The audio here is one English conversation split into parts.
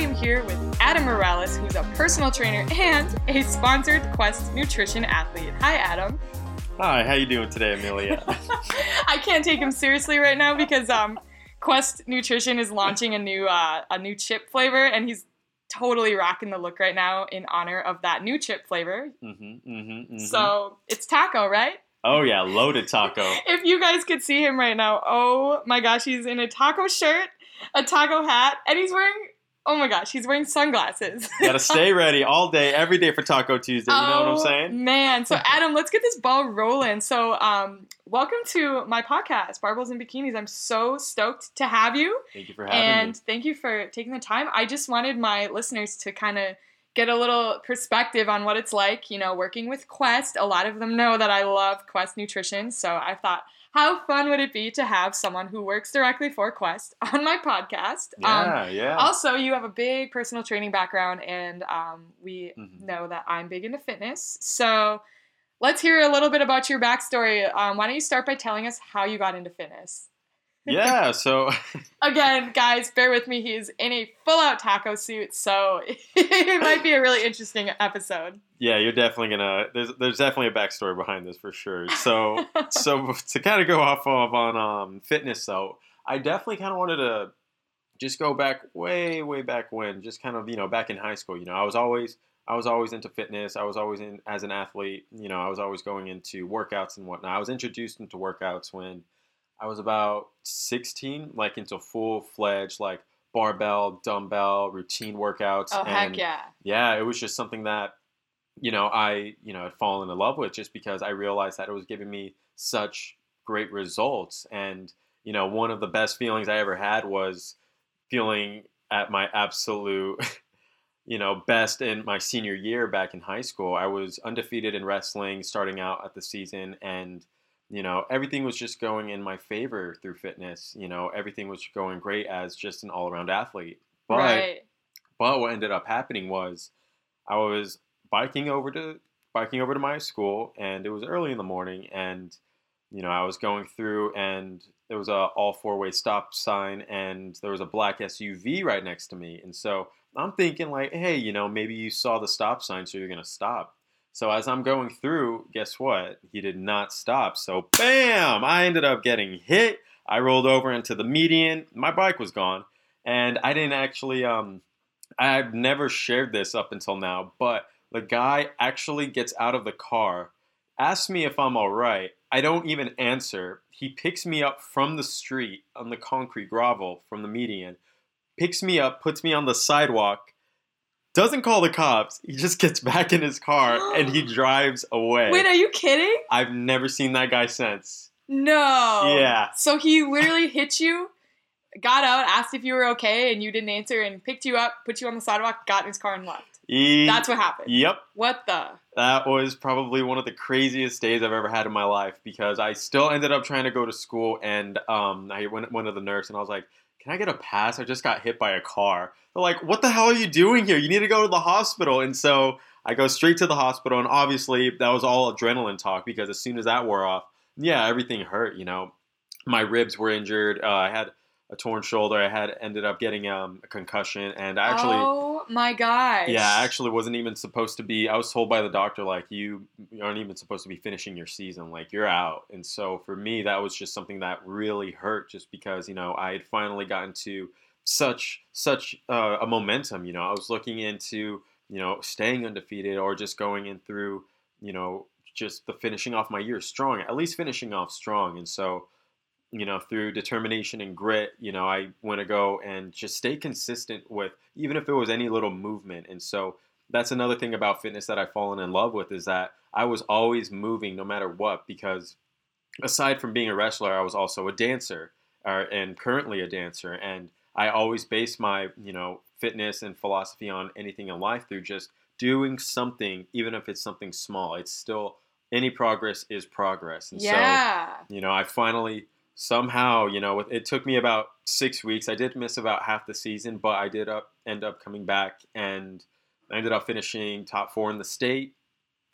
am here with Adam Morales, who's a personal trainer and a sponsored Quest nutrition athlete. Hi, Adam. Hi, how you doing today, Amelia? I can't take him seriously right now because um, Quest Nutrition is launching a new uh, a new chip flavor, and he's totally rocking the look right now in honor of that new chip flavor. mm-hmm, mm-hmm, mm-hmm. So it's taco, right? oh yeah, loaded taco. If you guys could see him right now, oh my gosh, he's in a taco shirt, a taco hat, and he's wearing oh my gosh, he's wearing sunglasses. Gotta stay ready all day, every day for Taco Tuesday. You know what I'm Oh, saying? Man, so Adam, let's get this ball rolling. So, um, welcome to my podcast, Barbells and Bikinis. I'm so stoked to have you, Thank you for having and me. And thank you for taking the time. I just wanted my listeners to kind of get a little perspective on what it's like, you know, working with Quest. A lot of them know that I love Quest Nutrition, so I thought. How fun would it be to have someone who works directly for Quest on my podcast? Um, Yeah, yeah. also, you have a big personal training background, and um, we Mhm. know that I'm big into fitness. So let's hear a little bit about your backstory. Um, why don't you start by telling us how you got into fitness? Yeah, so Again, guys, bear with me. He's in a full out taco suit, so it might be a really interesting episode. yeah, you're definitely gonna. There's there's definitely a backstory behind this for sure. So so to kind of go off of on um, fitness though, I definitely kind of wanted to just go back way way back when, just kind of you know back in high school. You know, I was always I was always into fitness. I was always in as an athlete. You know, I was always going into workouts and whatnot. I was introduced into workouts when I was about 16, like into full fledged like barbell, dumbbell, routine workouts. Oh, and heck yeah. yeah, it was just something that, you know, I, you know, had fallen in love with just because I realized that it was giving me such great results. And, you know, one of the best feelings I ever had was feeling at my absolute, you know, best in my senior year back in high school. I was undefeated in wrestling starting out at the season and, you know, everything was just going in my favor through fitness. You know, everything was going great as just an all around athlete. But right. but what ended up happening was I was biking over to biking over to my school and it was early in the morning and you know I was going through and there was a all four way stop sign and there was a black SUV right next to me and so I'm thinking like hey you know maybe you saw the stop sign so you're gonna stop so as I'm going through guess what? He did not stop. So bam! I ended up getting hit. I rolled over into the median. My bike was gone. And I didn't actually um I've never shared this up until now, but the guy actually gets out of the car, asks me if I'm all right. I don't even answer. He picks me up from the street on the concrete gravel from the median, picks me up, puts me on the sidewalk, doesn't call the cops. He just gets back in his car and he drives away. Wait, are you kidding? I've never seen that guy since. No. Yeah. So he literally hit you, got out, asked if you were okay, and you didn't answer, and picked you up, put you on the sidewalk, got in his car, and left. He- That's what happened. Yep. What the? That was probably one of the craziest days I've ever had in my life because I still ended up trying to go to school and um, I went, went to the nurse and I was like, Can I get a pass? I just got hit by a car. They're like, What the hell are you doing here? You need to go to the hospital. And so I go straight to the hospital and obviously that was all adrenaline talk because as soon as that wore off, yeah, everything hurt, you know. My ribs were injured. Uh, I had a torn shoulder. I had ended up getting um, a concussion and I actually. Oh my gosh. Yeah, I actually wasn't even supposed to be. I was told by the doctor like you aren't even supposed to be finishing your season. Like you're out. And so for me, that was just something that really hurt, just because you know I had finally gotten to such such uh, a momentum. You know, I was looking into you know staying undefeated or just going in through you know just the finishing off my year strong, at least finishing off strong. And so you know, through determination and grit, you know, I want to go and just stay consistent with, even if it was any little movement. And so that's another thing about fitness that I've fallen in love with is that I was always moving no matter what, because aside from being a wrestler, I was also a dancer uh, and currently a dancer. And I always base my, you know, fitness and philosophy on anything in life through just doing something, even if it's something small. It's still, any progress is progress. And so, Yeah. you know, I finally somehow, you know, it took me about six weeks. I did miss about half the season, but I did up end up coming back and I ended up finishing top four in the state.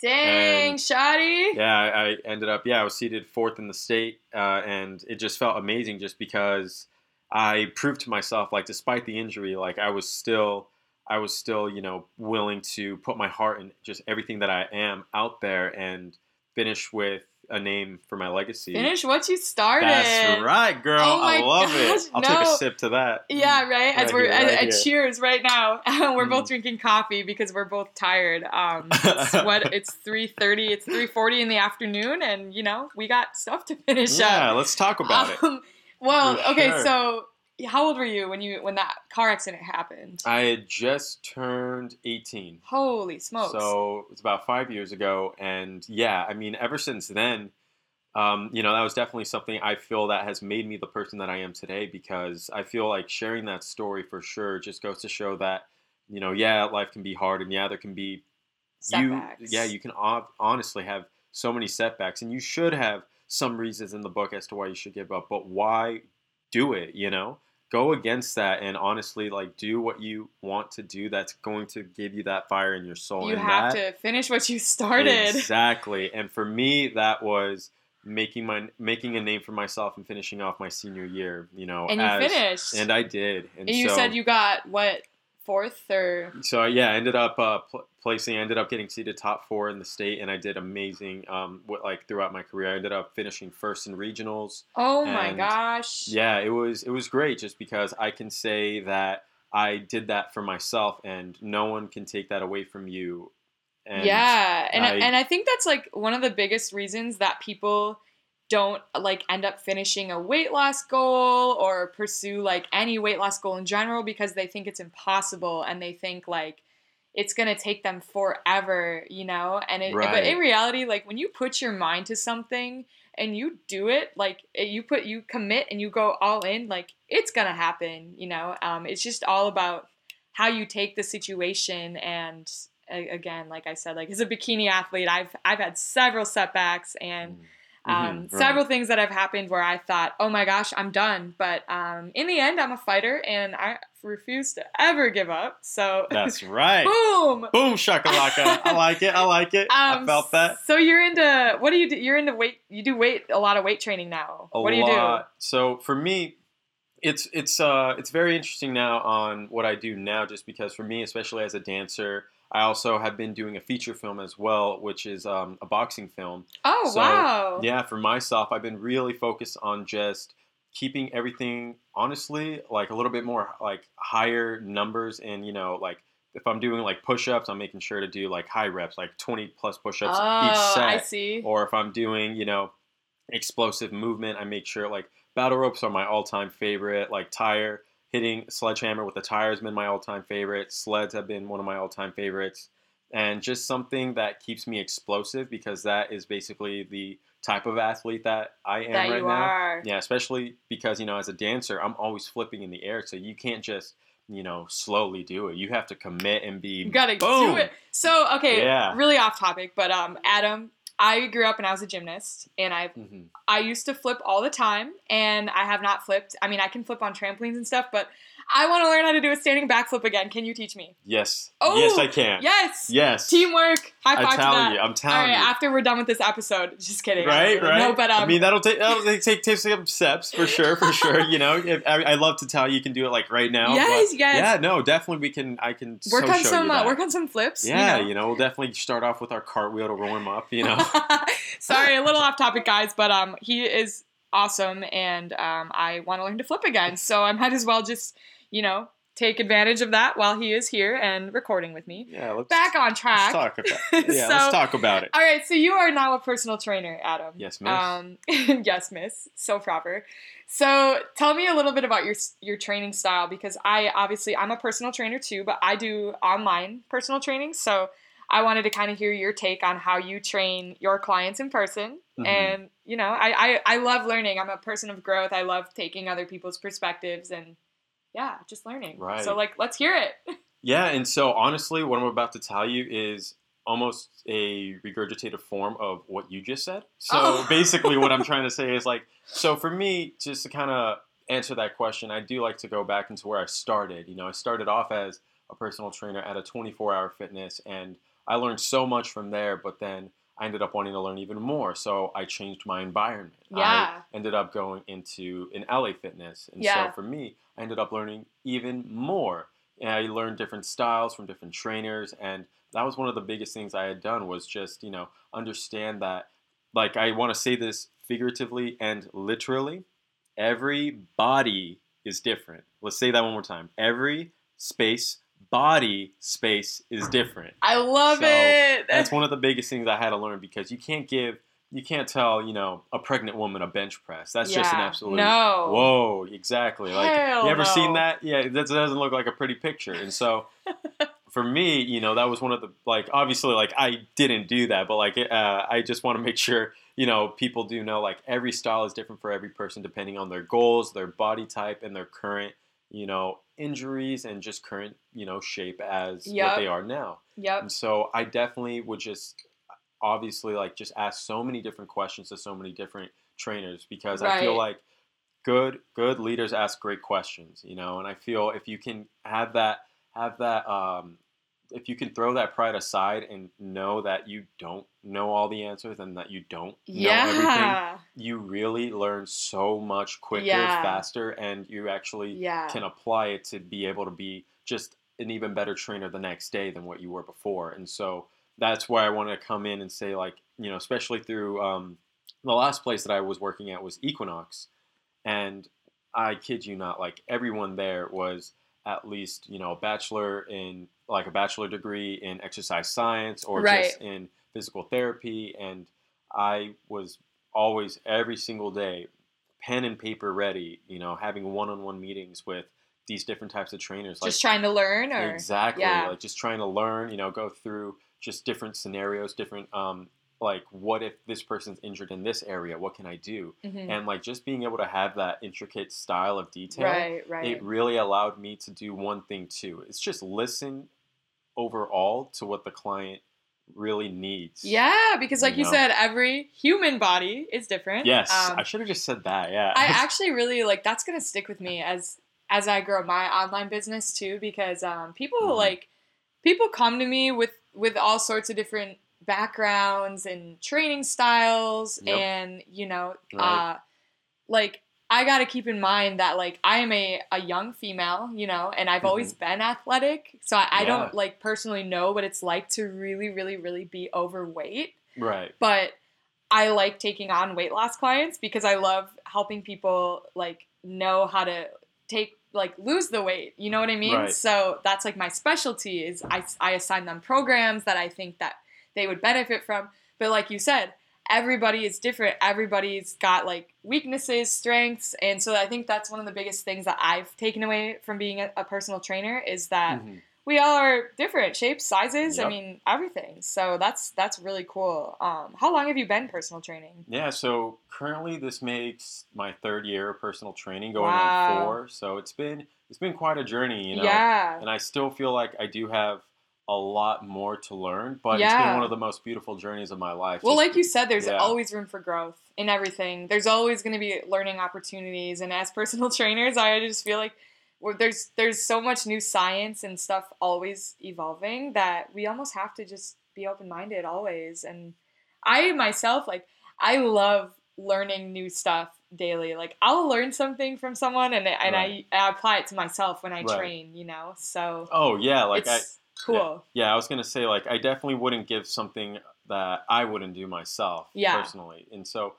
Dang, And- shoddy. Yeah, I, I ended up yeah, I was seated fourth in the state, uh, and it just felt amazing just because I proved to myself like despite the injury, like I was still I was still, you know, willing to put my heart and just everything that I am out there and finish with a name for my legacy. Finish what you started. That's right, girl. Oh I love gosh, it. I'll take a sip to that. Yeah, right. As Right we're here, right at cheers right now. we're both Mm. drinking coffee because we're both tired. Um, it's what it's three thirty. It's three forty in the afternoon, and you know we got stuff to finish Yeah, up. let's talk about it. Um, well, For okay. sure. So, how old were you when you when that car accident happened? I had just turned 18. Holy smokes! So it's about five years ago, and yeah, I mean, ever since then, um, you know, that was definitely something I feel that has made me the person that I am today. Because I feel like sharing that story for sure just goes to show that, you know, yeah, life can be hard, and yeah, there can be Setbacks. you, yeah, you can hon- honestly have so many setbacks, and you should have some reasons in the book as to why you should give up, but why do it? You know, go against that and honestly, like, do what you want to do. That's going to give you that fire in your soul. you and have that, to finish what you started. Exactly. And for me, that was making my making a name for myself and finishing off my senior year. You know, And you as- finished. and I did. And, And you so, said you got what fourth or so yeah, I ended up uh, pl- placing. I ended up getting seeded top four in the state, and I did amazing. Um, what, like throughout my career, I ended up finishing first in regionals. oh my gosh. Yeah, it was it was great just because I can say that I did that for myself, and no one can take that away from you. And yeah, and I, I- and I think that's like one of the biggest reasons that people don't like end up finishing a weight loss goal or pursue like any weight loss goal in general because they think it's impossible and they think like it's going to take them forever, you know? And it but in reality like when you put your mind to something and you do it like you put you commit and you go all in like it's going to happen, you know? Um it's just all about how you take the situation and again, like I said, like as a bikini athlete, I've I've had several setbacks and um, Mhm, right. several things that have happened where I thought, oh my gosh, I'm done. But um, in the end, I'm a fighter and I refuse to ever give up. So That's right. boom. Boom shakalaka. I like it. I like it. I Um, felt that. So you're into what do you do? You're into weight. You do weight a lot of weight training now. A what do you lot. So for me, it's it's uh it's very interesting now on what I do now, just because for me, especially as a dancer, I also have been doing a feature film as well, which is um, a boxing film. Oh So, wow. Yeah, for myself, I've been really focused on just keeping everything honestly like a little bit more like higher numbers and you know like if I'm doing like push-ups, I'm making sure to do like high reps, like 20 plus push-ups each Oh, set I see. or if I'm doing, you know, explosive movement, I make sure like battle ropes are my all-time favorite. Like tire hitting sledgehammer with the tire has been my all-time favorite. Sleds have been one of my all-time favorites, and just something that keeps me explosive because that is basically the type of athlete that I am that right you now. are. Yeah, especially because you know, as a dancer, I'm always flipping in the air, so you can't just you know slowly do it. You have to commit and be You gotta boom. do it. So okay, Yeah. really off topic, but um, Adam, I grew up and I was a gymnast, and I Mhm. I used to flip all the time, and I have not flipped. I mean, I can flip on trampolines and stuff, but I want to learn how to do a standing backflip again. Can you teach me? Yes, Oh, yes, I can. Yes. Yes, Teamwork. High five I'm to telling you, I'm All telling right, you. after we're done with this episode, just kidding. right, right. No, but um, I mean, that'll take that'll take take, some steps for sure, for sure. You know, if, I, I love to tell you, you can do it like right now. yes, yes. Yeah, no, definitely we can. I can Work so on show some you uh, work on some flips. Yeah, you know. we'll definitely start off with our cartwheel to warm up. You know, Sorry, a little off topic, guys, but um, he is awesome, and um, I want to learn to flip again. So I might as well just, you know, take advantage of that while he is here and recording with me. yeah. Let's Back on let's track. talk about. Yeah, So- let's talk about it. All right, so you are now a personal trainer, Adam. Yes, miss. Um, yes, miss. So proper. So tell me a little bit about your your training style because I obviously I'm a personal trainer too, but I do online personal training. So I wanted to kind of hear your take on how you train your clients in person. Mhm. And you know, I, I I love learning. I'm a person of growth. I love taking other people's perspectives and yeah, just learning. Right. So like, let's hear it. Yeah, and so honestly, what I'm about to tell you is almost a regurgitated form of what you just said. So Oh. basically, what I'm trying to say is like, so for me, just to kind of answer that question, I do like to go back into where I started. You know, I started off as a personal trainer at a 24 hour fitness, and I learned so much from there, but then I ended up wanting to learn even more. So I changed my environment. Yeah. I ended up going into an LA fitness. And Yeah. so for me, I ended up learning even more And I learned different styles from different trainers, and that was one of the biggest things I had done was just you know understand that like I want to say this figuratively and literally, every body is different. Let's say that one more time. Every space body space is different. I love So, it. That's one of the biggest things I had to learn because you can't give you can't tell, you know, a pregnant woman a bench press. That's just an absolute No. Whoa, exactly. Like you ever seen that? Yeah, that doesn't look like a pretty picture. And so for me, you know, that was one of the like obviously like I didn't do that, but like uh, I just want to make sure you know people do know like every style is different for every person depending on their goals, their body type, and their current you know injuries and just current you know shape as Yep. what they are now. Yep. And so I definitely would just obviously like just ask so many different questions to so many different trainers because I feel like good good leaders ask great questions, you know, and I feel if you can have that have that um if you can throw that pride aside and know that you don't know all the answers and that you don't know everything, you really learn so much quicker, Yeah. faster, and you actually Yeah. can apply it to be able to be just an even better trainer the next day than what you were before. And so that's why I want to come in and say, like, you know, especially through um, the last place that I was working at was Equinox. And I kid you not, like, everyone there was at least, you know, a bachelor in, like, a bachelor degree in exercise science or just in physical therapy. And I was always, every single day, pen and paper ready, you know, having one on one meetings with these different types of trainers. Just trying to learn, or Exactly. yeah. Like just trying to learn, you know, go through just different scenarios, different um like what if this person's injured in this area? What can I do? Mhm. And like just being able to have that intricate style of detail, right, right. it really allowed me to do one thing too. It's just listen overall to what the client really needs. yeah, because like you you know? said, every human body is different. Yes, Um, I should have just said that. Yeah. I actually really like that's gonna stick with me as as I grow my online business too because um, people Mhm. like people come to me with with all sorts of different backgrounds and training styles Yep. and you know Right. uh, like I got to keep in mind that like I am a, a young female, you know, and I've always been athletic. So I, I don't like personally know what it's like to really, really, really be overweight right. but I like taking on weight loss clients because I love helping people like know how to take like lose the weight. You know what I mean? Right. So that's like my specialty is I, I assign them programs that I think that they would benefit from. But like you said, everybody is different. Everybody's got like weaknesses, strengths, and so I think that's one of the biggest things that I've taken away from being a, a personal trainer is that Mhm. We all are different shapes, sizes. I mean, everything. So that's that's really cool. Um, how long have you been personal training? Yeah, so currently this makes my third year of personal training, going Wow. on four. So it's been it's been quite a journey, you know. yeah, And I still feel like I do have a lot more to learn, but it's been one of the most beautiful journeys of my life. Well, just like you said, there's yeah. always room for growth in everything. There's always going to be learning opportunities, and as personal trainers, I just feel like there's there's so much new science and stuff always evolving that we almost have to just be open minded always. And I myself, like, I love learning new stuff daily. Like, I'll learn something from someone, and and I, I apply it to myself when I Right. train. You know, so Oh yeah, like I cool. yeah, I was gonna say like I definitely wouldn't give something that I wouldn't do myself Yeah. personally, and so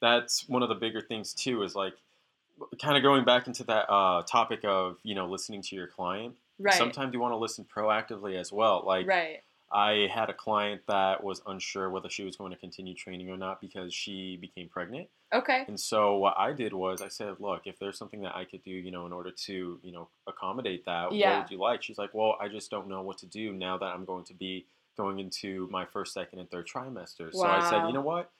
that's one of the bigger things too. Is like kind of going back into that uh, topic of you know listening to your client. Right. Sometimes you want to listen proactively as well. Like right. I had a client that was unsure whether she was going to continue training or not because she became pregnant. Okay. And so what I did was I said, look, if there's something that I could do, you know, in order to, you know, accommodate that, Yeah. what would you like? She's like, well, I just don't know what to do now that I'm going to be going into my first, second, and third trimester. So I said, you know what?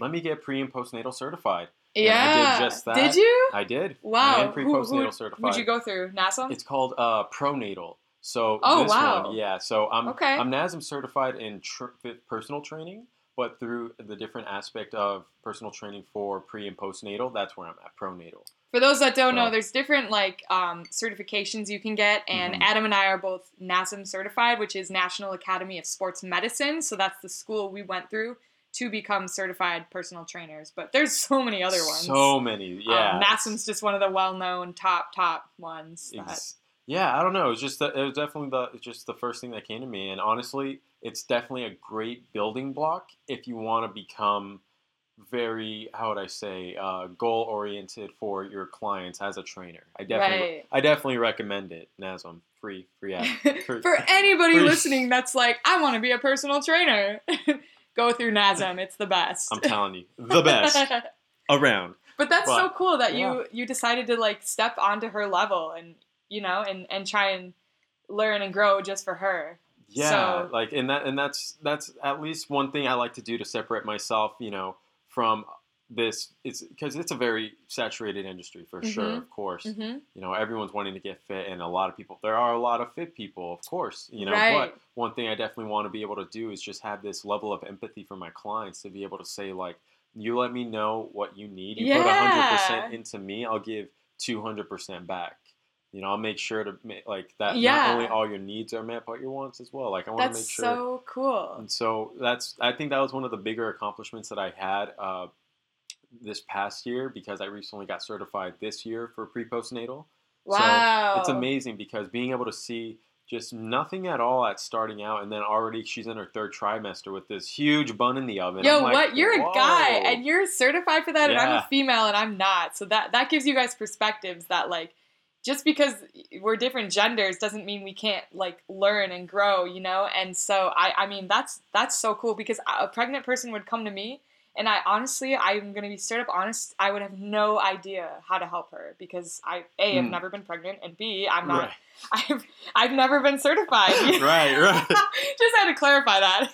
Let me get pre and postnatal certified. Yeah. I did just that. Did you? I did. Wow. am pre Who- who- certified. Would you go through NASM? It's called uh, pronatal. So Oh, this wow. one, yeah. So I'm Okay. I'm NASM certified in tr- personal training, but through the different aspect of personal training for pre and postnatal, that's where I'm at pronatal. For those that don't know, there's different like um, certifications you can get, and Mhm. Adam and I are both NASM certified, which is National Academy of Sports Medicine. So that's the school we went through to become certified personal trainers. But there's so many other ones. So many, yeah. Um, NASM's just one of the well-known top top ones. That, Ex- yeah, I don't know. It was just the, it was definitely the just the first thing that came to me, and honestly, it's definitely a great building block if you want to become very how would I say uh, goal oriented for your clients as a trainer. I definitely Right. I definitely recommend it. Nasm free free ad. For- For anybody for- listening that's like, I want to be a personal trainer, go through NASM. It's the best. I'm telling you, the best around. but that's so cool that yeah. you you decided to like step onto her level and you know and and try and learn and grow just for her. Yeah, So- like and that and that's that's at least one thing I like to do to separate myself, you know, from this. It's because it's a very saturated industry for sure. Mhm. Of course, Mm-hmm. you know, everyone's wanting to get fit, and a lot of people. There are a lot of fit people, of course, you know. Right. But one thing I definitely want to be able to do is just have this level of empathy for my clients to be able to say like, you let me know what you need. You put Yeah. hundred percent into me, I'll give two hundred percent back. You know, I'll make sure to make like that. Yeah. Not only all your needs are met, but your wants as well. Like I want to make sure. That's so cool. And so that's I think that was one of the bigger accomplishments that I had uh, this past year because I recently got certified this year for pre postnatal. Wow. It's amazing because being able to see just nothing at all at starting out, and then already she's in her third trimester with this huge bun in the oven. Yo, like, what? You're a guy and you're certified for that, and I'm a female and I'm not. So that that gives you guys perspectives that like just because we're different genders doesn't mean we can't like learn and grow, you know? And so I I mean that's that's so cool because a pregnant person would come to me and I honestly I'm going to be straight up honest, I would have no idea how to help her because I A have Mm. never been pregnant and B I'm not Right, I've I've never been certified. right, right. just had to clarify that.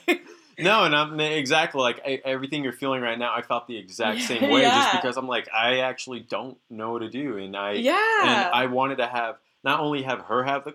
No, and I'm exactly like I, everything you're feeling right now. I felt the exact same way, Yeah. just because I'm like I actually don't know what to do, and I yeah. and I wanted to have not only have her have the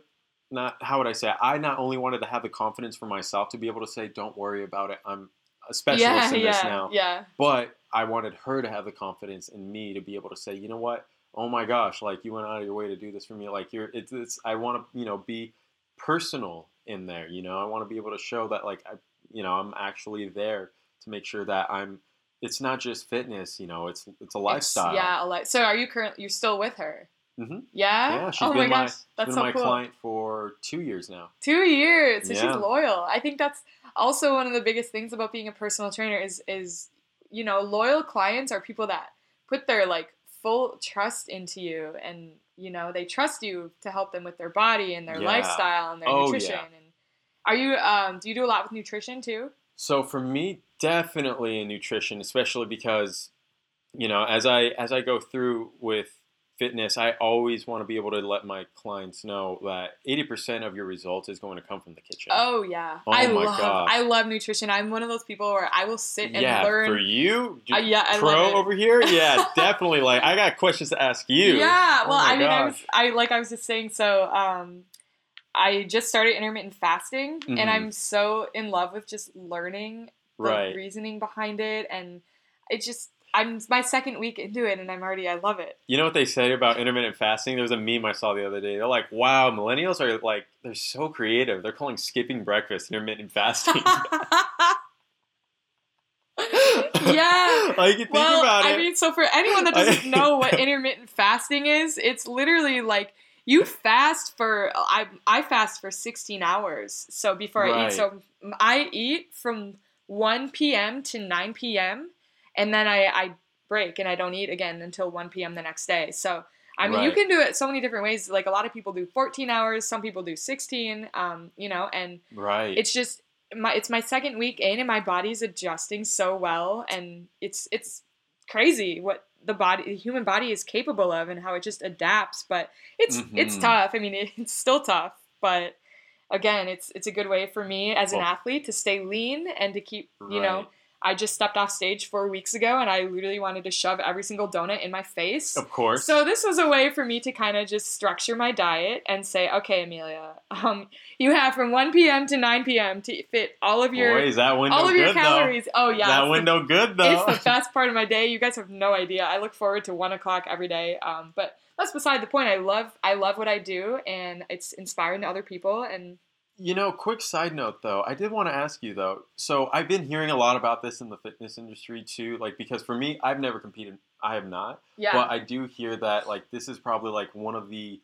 not how would I say it? I not only wanted to have the confidence for myself to be able to say don't worry about it I'm a specialist yeah, in yeah, this now Yeah. but I wanted her to have the confidence in me to be able to say you know what oh my gosh like you went out of your way to do this for me like you're it's, it's I want to you know be personal in there you know I want to be able to show that like I you know I'm actually there to make sure that I'm it's not just fitness you know it's it's a lifestyle It's- yeah, a li- So are you currently you're still with her? Mm-hmm. Yeah. Yeah, she's oh been my my- gosh, that's been so my cool. client for two years now Two years. So Yeah. she's loyal. I think that's also one of the biggest things about being a personal trainer is is you know loyal clients are people that put their like full trust into you and you know they trust you to help them with their body and their Yeah. lifestyle and their Oh, nutrition yeah. and are you um do you do a lot with nutrition too So for me, definitely in nutrition, especially because, you know, as I as I go through with fitness, I always want to be able to let my clients know that eighty percent of your results is going to come from the kitchen. oh yeah Oh i my love God. i love nutrition i'm one of those people where i will sit and yeah, learn for you, Uh, yeah, I pro love it. over here, yeah, definitely. Like I got questions to ask you. Yeah, Oh well, I mean, I was. I like I was just saying. So, um, I just started intermittent fasting, Mhm. and I'm so in love with just learning the Right. reasoning behind it, and it just. I'm my second week into it, and I'm already. I love it. You know what they say about intermittent fasting? There was a meme I saw the other day. They're like, "Wow, millennials are like they're so creative. They're calling skipping breakfast intermittent fasting." yeah. like you think well, about I mean, so for anyone that doesn't know what intermittent fasting is, it's literally like you fast for I I fast for 16 hours. So before I eat, so I eat from 1 p.m. to 9 p.m. and then I I break and I don't eat again until 1 p.m. the next day. So I mean, you can do it so many different ways. Like a lot of people do 14 hours, some people do 16. Um, you know, and right. it's just my it's my second week in and my body's adjusting so well and it's it's crazy what the body the human body is capable of and how it just adapts but it's it's Mhm. tough i mean it, it's still tough but again it's it's a good way for me as an athlete to stay lean and to keep you know Right. I just stepped off stage four weeks ago and i literally wanted to shove every single donut in my face Of course. so this was a way for me to kind of just structure my diet and say, okay, Amelia, um, you have from 1 p.m. to 9 p.m. to fit all of your Boy, is that window all of good your calories. Oh yeah, that it's the- window good though. it's the best part of my day. You guys have no idea. I look forward to one o'clock every day. Um, but that's beside the point. I love I love what I do, and it's inspiring to other people. And You know, quick side note though, I did want to ask you though. So I've been hearing a lot about this in the fitness industry too. Like because for me, I've never competed. I have not. yeah, But I do hear that like this is probably like one of the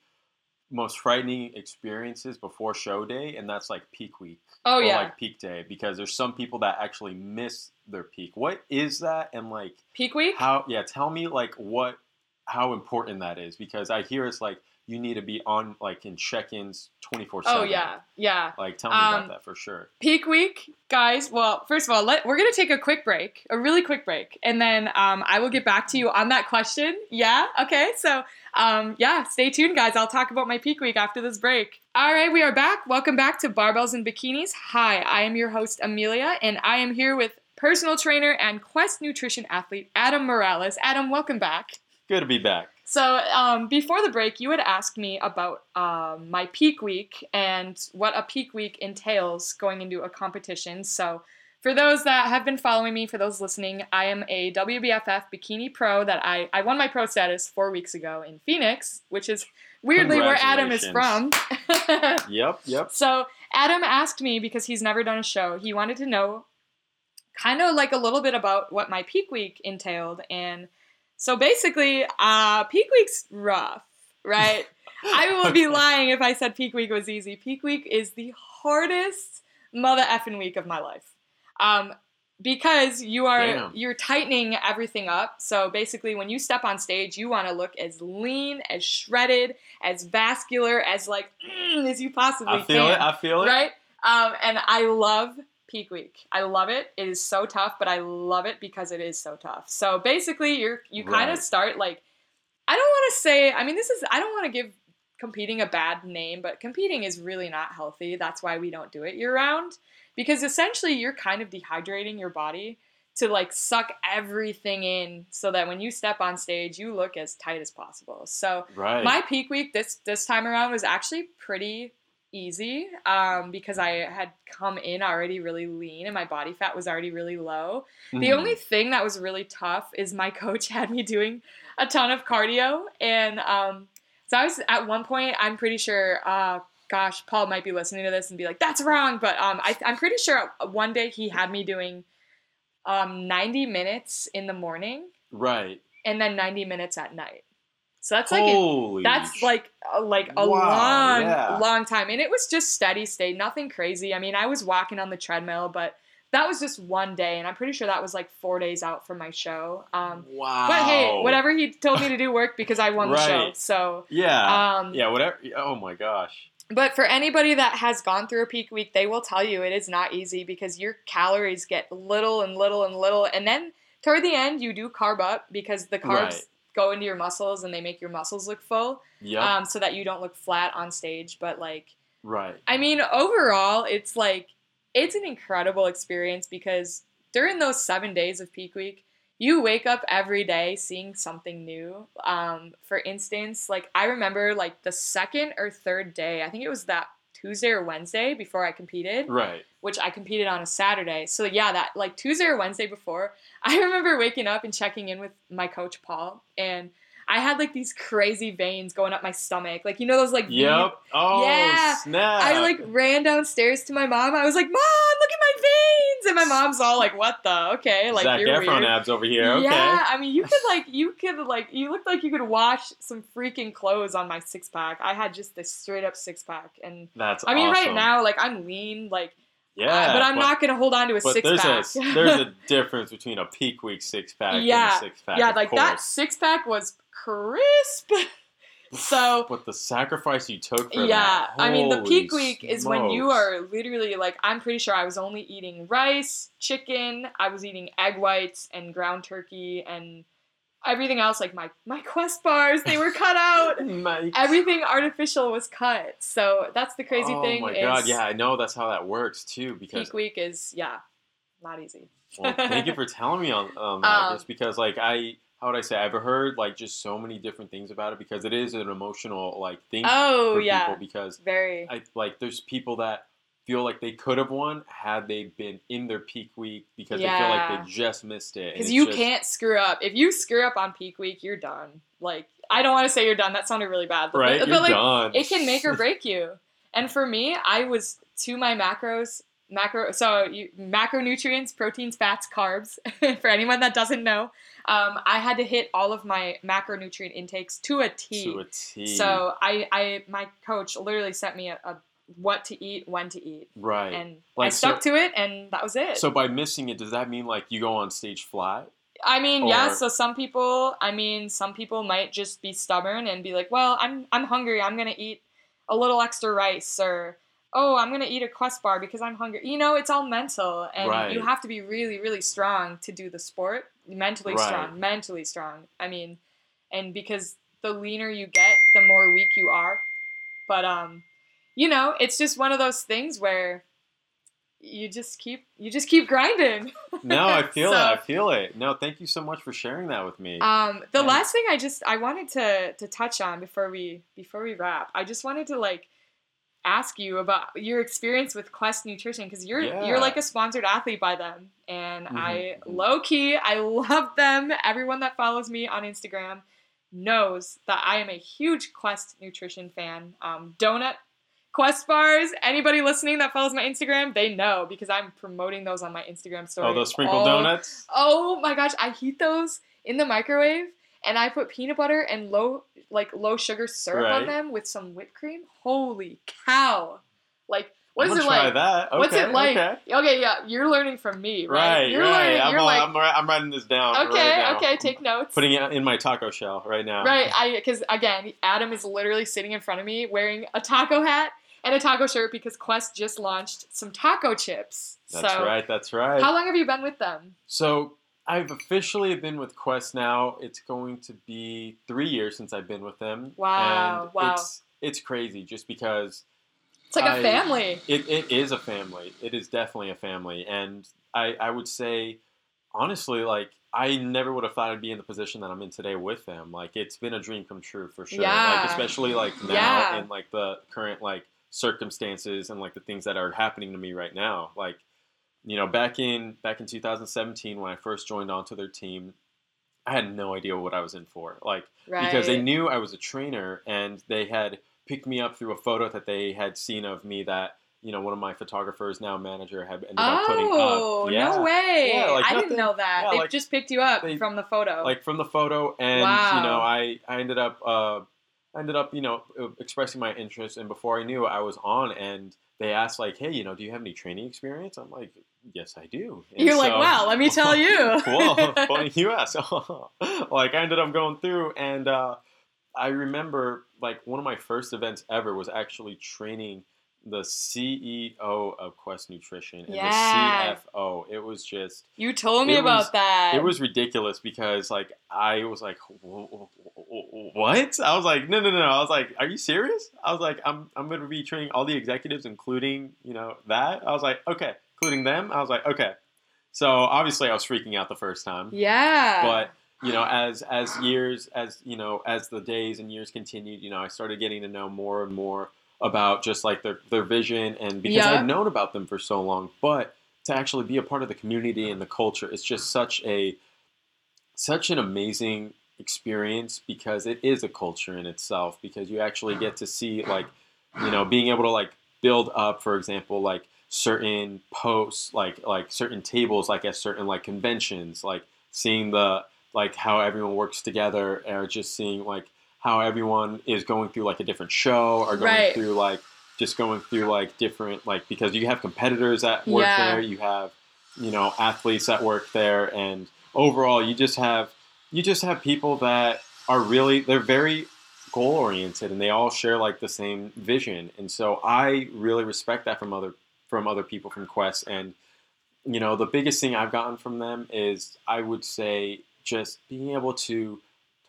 most frightening experiences before show day, and that's like peak week. Oh or yeah, like peak day because there's some people that actually miss their peak. What is that? And like peak week. how? Yeah, tell me like what how important that is because I hear it's like you need to be on like in check-ins 24 7 Oh yeah, yeah. like tell me Um, about that for sure Peak week, guys. Well, first of all, let, we're gonna take a quick break, a really quick break, and then um, I will get back to you on that question. Yeah, okay. So, um, yeah, stay tuned, guys. I'll talk about my peak week after this break. All right, we are back. Welcome back to Barbells and Bikinis. Hi, I am your host Amelia, and I am here with personal trainer and Quest nutrition athlete Adam Morales. Adam, welcome back. good to be back So um, before the break, you had asked me about um, my peak week and what a peak week entails going into a competition. So for those that have been following me, for those listening, I am a WBFF bikini pro that I, I won my pro status four weeks ago in Phoenix, which is weirdly where Adam is from. yep yep So Adam asked me because he's never done a show. He wanted to know kind of like a little bit about what my peak week entailed and so basically uh peak week's rough, right? I would be lying if I said peak week was easy. Peak week is the hardest mother effing week of my life. Um because you are Damn. you're tightening everything up. So basically when you step on stage, you want to look as lean, as shredded, as vascular, as like mm, as you possibly can. i feel can it i feel it right? Um, and I love peak week. I love it. It is so tough, but I love it because it is so tough. So basically, you're you kind of start like I don't want to say. I mean, this is I don't want to give competing a bad name, but competing is really not healthy. That's why we don't do it year round because essentially you're kind of dehydrating your body to like suck everything in so that when you step on stage you look as tight as possible. So right my peak week this this time around was actually pretty easy um, because I had come in already really lean and my body fat was already really low. The Mhm. only thing that was really tough is my coach had me doing a ton of cardio and um, so I was at one point I'm pretty sure uh, gosh Paul might be listening to this and be like that's wrong but um, I, I'm pretty sure one day he had me doing um, 90 minutes in the morning right and then 90 minutes at night. So that's like a- that's like a, like a Wow, long yeah. long time. And it was just steady state nothing crazy. I mean i was walking on the treadmill but that was just one day and i'm pretty sure that was like four days out from my show. Um, wow but hey whatever he told me to do worked because i won the show so yeah. um, yeah whatever oh my gosh. but for anybody that has gone through a peak week they will tell you it is not easy because your calories get little and little and little and then toward the end you do carb up because the carbs Right. Go into your muscles and they make your muscles look full yep um, so that you don't look flat on stage. But like, right I mean, overall, it's like it's an incredible experience because during those seven days of peak week, you wake up every day seeing something new. Um, for instance, like I remember like the second or third day, I think it was that Tuesday or Wednesday before I competed right which I competed on a Saturday. So yeah, that like Tuesday or Wednesday before, I remember waking up and checking in with my coach Paul, and I had like these crazy veins going up my stomach, like you know those like yep oh Yeah. snap I like ran downstairs to my mom. I was like, "Mom, look at my veins!" And my mom's all like, "What the? Okay, like Zac you're Efron weird." abs over here okay Yeah, I mean, you could like, you could like, you looked like you could wash some freaking clothes on my six pack. I had just this straight up six pack, and that's I mean, right now, like I'm lean, like yeah uh, but I'm not gonna hold on to a six there's pack. a there's a difference between a peak week six pack Yeah, and a six pack yeah, like that six pack was crisp. so but the sacrifice you took for yeah, I mean the peak week is when you are literally like I'm pretty sure I was only eating rice, chicken, I was eating egg whites and ground turkey and everything else like my my quest bars they were cut out. Everything artificial was cut. So that's the crazy oh thing Oh my god, yeah, I know that's how that works too. Because peak week is yeah, not easy. well, thank you for telling me on, that, Um, just because like I how would I say I've heard like just so many different things about it because it is an emotional like thing Oh for yeah. people because Very I like there's people that feel like they could have won had they been in their peak week because they feel like they just missed it. Because you just- can't screw up. If you screw up on peak week, you're done. Like I don't want to say you're done. That sounded really bad. But, right. but, You're like done. it can make or break you. And for me, I was to my macros macro so you, macronutrients proteins fats carbs for anyone that doesn't know um, i had to hit all of my macronutrient intakes to a t To a T. so i i my coach literally sent me a, a what to eat when to eat right. and i stuck so- to it and that was it so by missing it, does that mean like you go on stage flat? I mean, yeah. So some people, I mean, some people might just be stubborn and be like, "Well, I'm I'm hungry. I'm gonna eat a little extra rice," or "Oh, I'm gonna eat a Quest bar because I'm hungry." You know, it's all mental, and you have to be really, really strong to do the sport. Mentally Right. strong, mentally strong. I mean, and because the leaner you get, the more weak you are. But um, you know, it's just one of those things where you just keep you just keep grinding. No, I feel it. I feel it. No, thank you so much for sharing that with me. Um, the And- last thing I just I wanted to to touch on before we before we wrap, I just wanted to like ask you about your experience with Quest Nutrition because you're Yeah. you're like a sponsored athlete by them, and I Mhm. low key I love them. Everyone that follows me on Instagram knows that I am a huge Quest Nutrition fan. Um, donut Quest bars. Anybody listening that follows my Instagram, they know because I'm promoting those on my Instagram story. oh, those sprinkle all donuts. Oh my gosh, I heat those in the microwave and I put peanut butter and low like low sugar syrup on them with some whipped cream. Holy cow. Like what is it try like? that. Okay, What's it like? Okay. Okay, yeah, you're learning from me, right? Right, you're right. learning I'm, you're all- like I'm, I'm writing this down. Okay, right now. okay, take notes. Putting it in my taco shell right now. Right, I because again, Adam is literally sitting in front of me wearing a taco hat and a taco shirt because Quest just launched some taco chips. That's so right. That's right. how long have you been with them? So I've officially been with Quest now. It's going to be three years since I've been with them. Wow, And wow. It's it's crazy just because It's like a I- family. it, it is a family. It is definitely a family. And I, I would say, honestly, like, I never would have thought I'd be in the position that I'm in today with them. Like, it's been a dream come true for sure. Yeah. Like, especially, like, now Yeah. in, like, the current, like, circumstances and, like, the things that are happening to me right now. Like, you know, back in back in 2017 when I first joined onto their team, I had no idea what I was in for. Like, Right. because they knew I was a trainer and they had picked me up through a photo that they had seen of me that you know one of my photographers now manager had ended up putting Oh, up. Yeah. no way. Yeah, like I nothing- didn't know that. yeah, they like, just picked you up they- from the photo. Like from the photo, and Wow. you know, I I ended up uh, ended up you know expressing my interest, and before I knew, I was on, and they asked like, hey, you know, do you have any training experience? I'm like, yes, I do. And You're like, wow, let me tell you. well, funny you ask. like I ended up going through, and uh, I remember like one of my first events ever was actually training the CEO of Quest Nutrition and Yeah. the CFO. It was just You told me about was- that. it was ridiculous because like I was like, "Wh- wh- wh- what? I was like, no, no, no. I was like, are you serious? I was like, I'm I'm going to be training all the executives, including you know that. I was like, okay, including them. I was like, okay. So obviously, I was freaking out the first time Yeah. but you know as as years as you know as the days and years continued you know i started getting to know more and more about just like their their vision and because Yeah. i'd known about them for so long but to actually be a part of the community and the culture it's just such a such an amazing experience because it is a culture in itself because you actually get to see like you know being able to like build up for example like certain posts like like certain tables like at certain like conventions like seeing the like how everyone works together or just seeing like how everyone is going through like a different show or going Right. through like just going through like different like because you have competitors that work Yeah. there you have you know athletes that work there and overall you just have you just have people that are really they're very goal oriented and they all share like the same vision and so i really respect that from other from other people from quest and you know the biggest thing i've gotten from them is i would say just being able to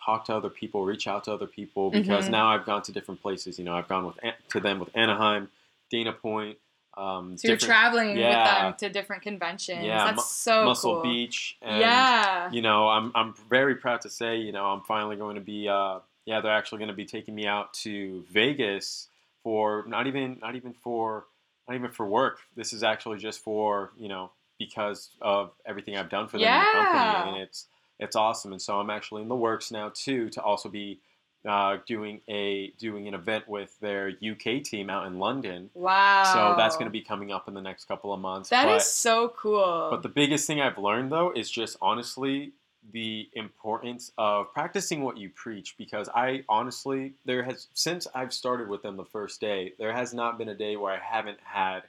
talk to other people reach out to other people because Mhm. now i've gone to different places you know i've gone with to them with anaheim dana point um, so you're traveling with them to different conventions. Yeah, That's Mu- so muscle cool. beach and yeah. you know, I'm I'm very proud to say, you know, I'm finally going to be uh yeah, they're actually going to be taking me out to Vegas for not even not even for not even for work. This is actually just for, you know, because of everything I've done for them in the company and it's it's awesome. And so I'm actually in the works now too to also be uh, doing a doing an event with their UK team out in London. Wow. So that's going to be coming up in the next couple of months. That is but, so cool. But the biggest thing I've learned though is just honestly the importance of practicing what you preach because I honestly there has since I've started with them the first day, there has not been a day where I haven't had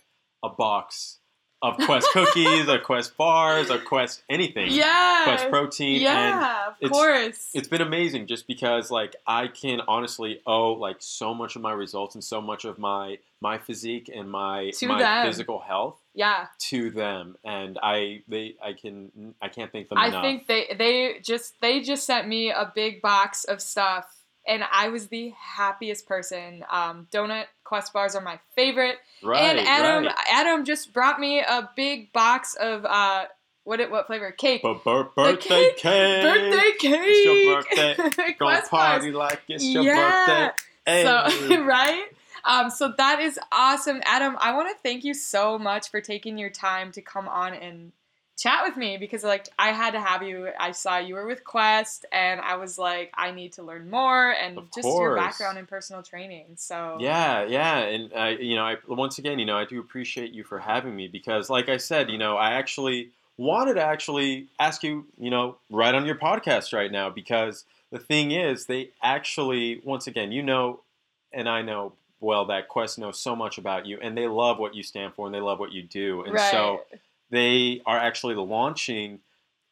a box of Quest cookies, a Quest bars, a Quest anything. yeah. Quest protein. Yeah, and of it's- course. it's been amazing just because like I can honestly owe like so much of my results and so much of my my physique and my To my them. physical health yeah. to them and I they I can I can't thank them I enough. I think they they just they just sent me a big box of stuff and I was the happiest person. Um, donut quest bars are my favorite. right, and Adam right. Adam just brought me a big box of uh what it what flavor? Cake. Bir- birthday cake- cake, Birthday cake. It's your birthday. Bars. party like it's your yeah. birthday. Hey. So right? Um, so that is awesome. Adam, I want to thank you so much for taking your time to come on and chat with me because like I had to have you. I saw you were with Quest and I was like, I need to learn more and Of just your background in personal training. So Yeah, yeah, and I, you know, I once again, you know, I do appreciate you for having me because, like I said, you know, I actually wanted to actually ask you, you know, right on your podcast right now because the thing is, they actually, once again, you know, and I know well that Quest knows so much about you, and they love what you stand for, and they love what you do, and right. so they are actually launching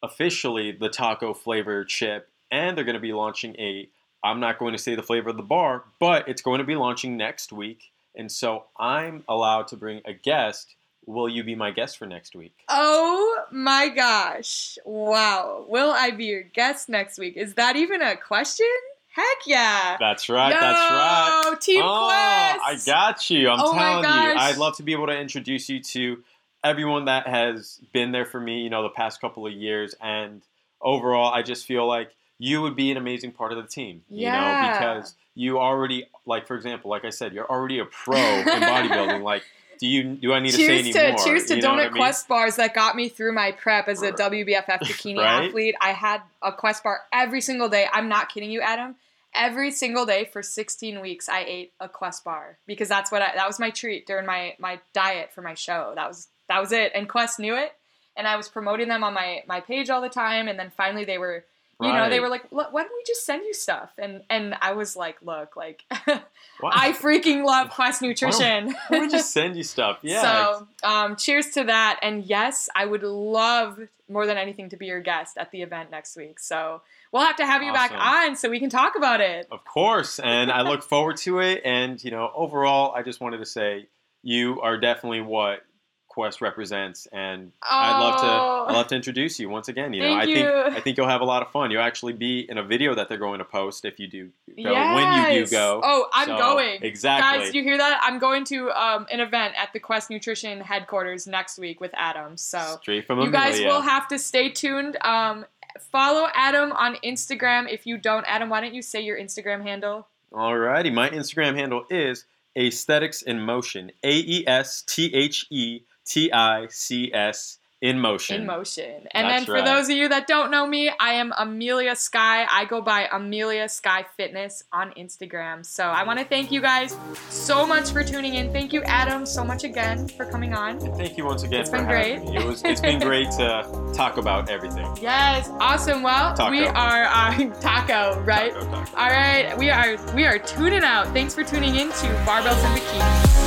officially the taco flavor chip and they're going to be launching a i'm not going to say the flavor of the bar but it's going to be launching next week and so i'm allowed to bring a guest will you be my guest for next week Oh my gosh. Wow. Will I be your guest next week? Is that even a question? Heck yeah. that's right Yo, that's right Team oh, Quest. i got you i'm Oh telling you i'd love to be able to introduce you to everyone that has been there for me you know the past couple of years and overall i just feel like you would be an amazing part of the team you know Yeah. because you already like for example like i said you're already a pro in bodybuilding like do you do i need to say any to more cheers to You donut I mean? quest bars that got me through my prep as a. WBFF bikini Right? athlete. I had a quest bar every single day. I'm not kidding you, Adam. Every single day for 16 weeks, I ate a quest bar because that's what I, that was my treat during my my diet for my show. That was that was it, and Quest knew it, and I was promoting them on my my page all the time. And then finally, they were you know they were like, why don't we just send you stuff? And and I was like, look, like I freaking love Quest Nutrition. why don't we just send you stuff yeah So, um, cheers to that. And yes, I would love more than anything to be your guest at the event next week. So we'll have to have you back on so we can talk about it. Of course, and I look forward to it. And you know, overall, I just wanted to say you are definitely what Quest represents, and I'd love to Oh. I'd love to introduce you once again. You know, Thank I think you. I think you'll have a lot of fun. You'll actually be in a video that they're going to post if you do go when you do go. Oh, I'm So, going. exactly. Guys, you hear that? I'm going to um, an event at the Quest Nutrition headquarters next week with Adam. So Straight from you guys will have to stay tuned. Um, follow Adam on Instagram. If you don't, Adam, why don't you say your Instagram handle? Alrighty, my Instagram handle is aesthetics in motion. A E S T H E T I C S in motion. In motion. And That's then for right. those of you that don't know me, I am Amelia Skye. I go by Amelia Skye Fitness on Instagram. So I want to thank you guys so much for tuning in. Thank you, Adam, so much again for coming on. And thank you once again It's for been having great. It was it's been great to talk about everything. Yes, awesome. Well, Taco. we are uh, taco, right? Taco, taco. All right, we are we are tuning out. Thanks for tuning in to Barbells and Bikinis.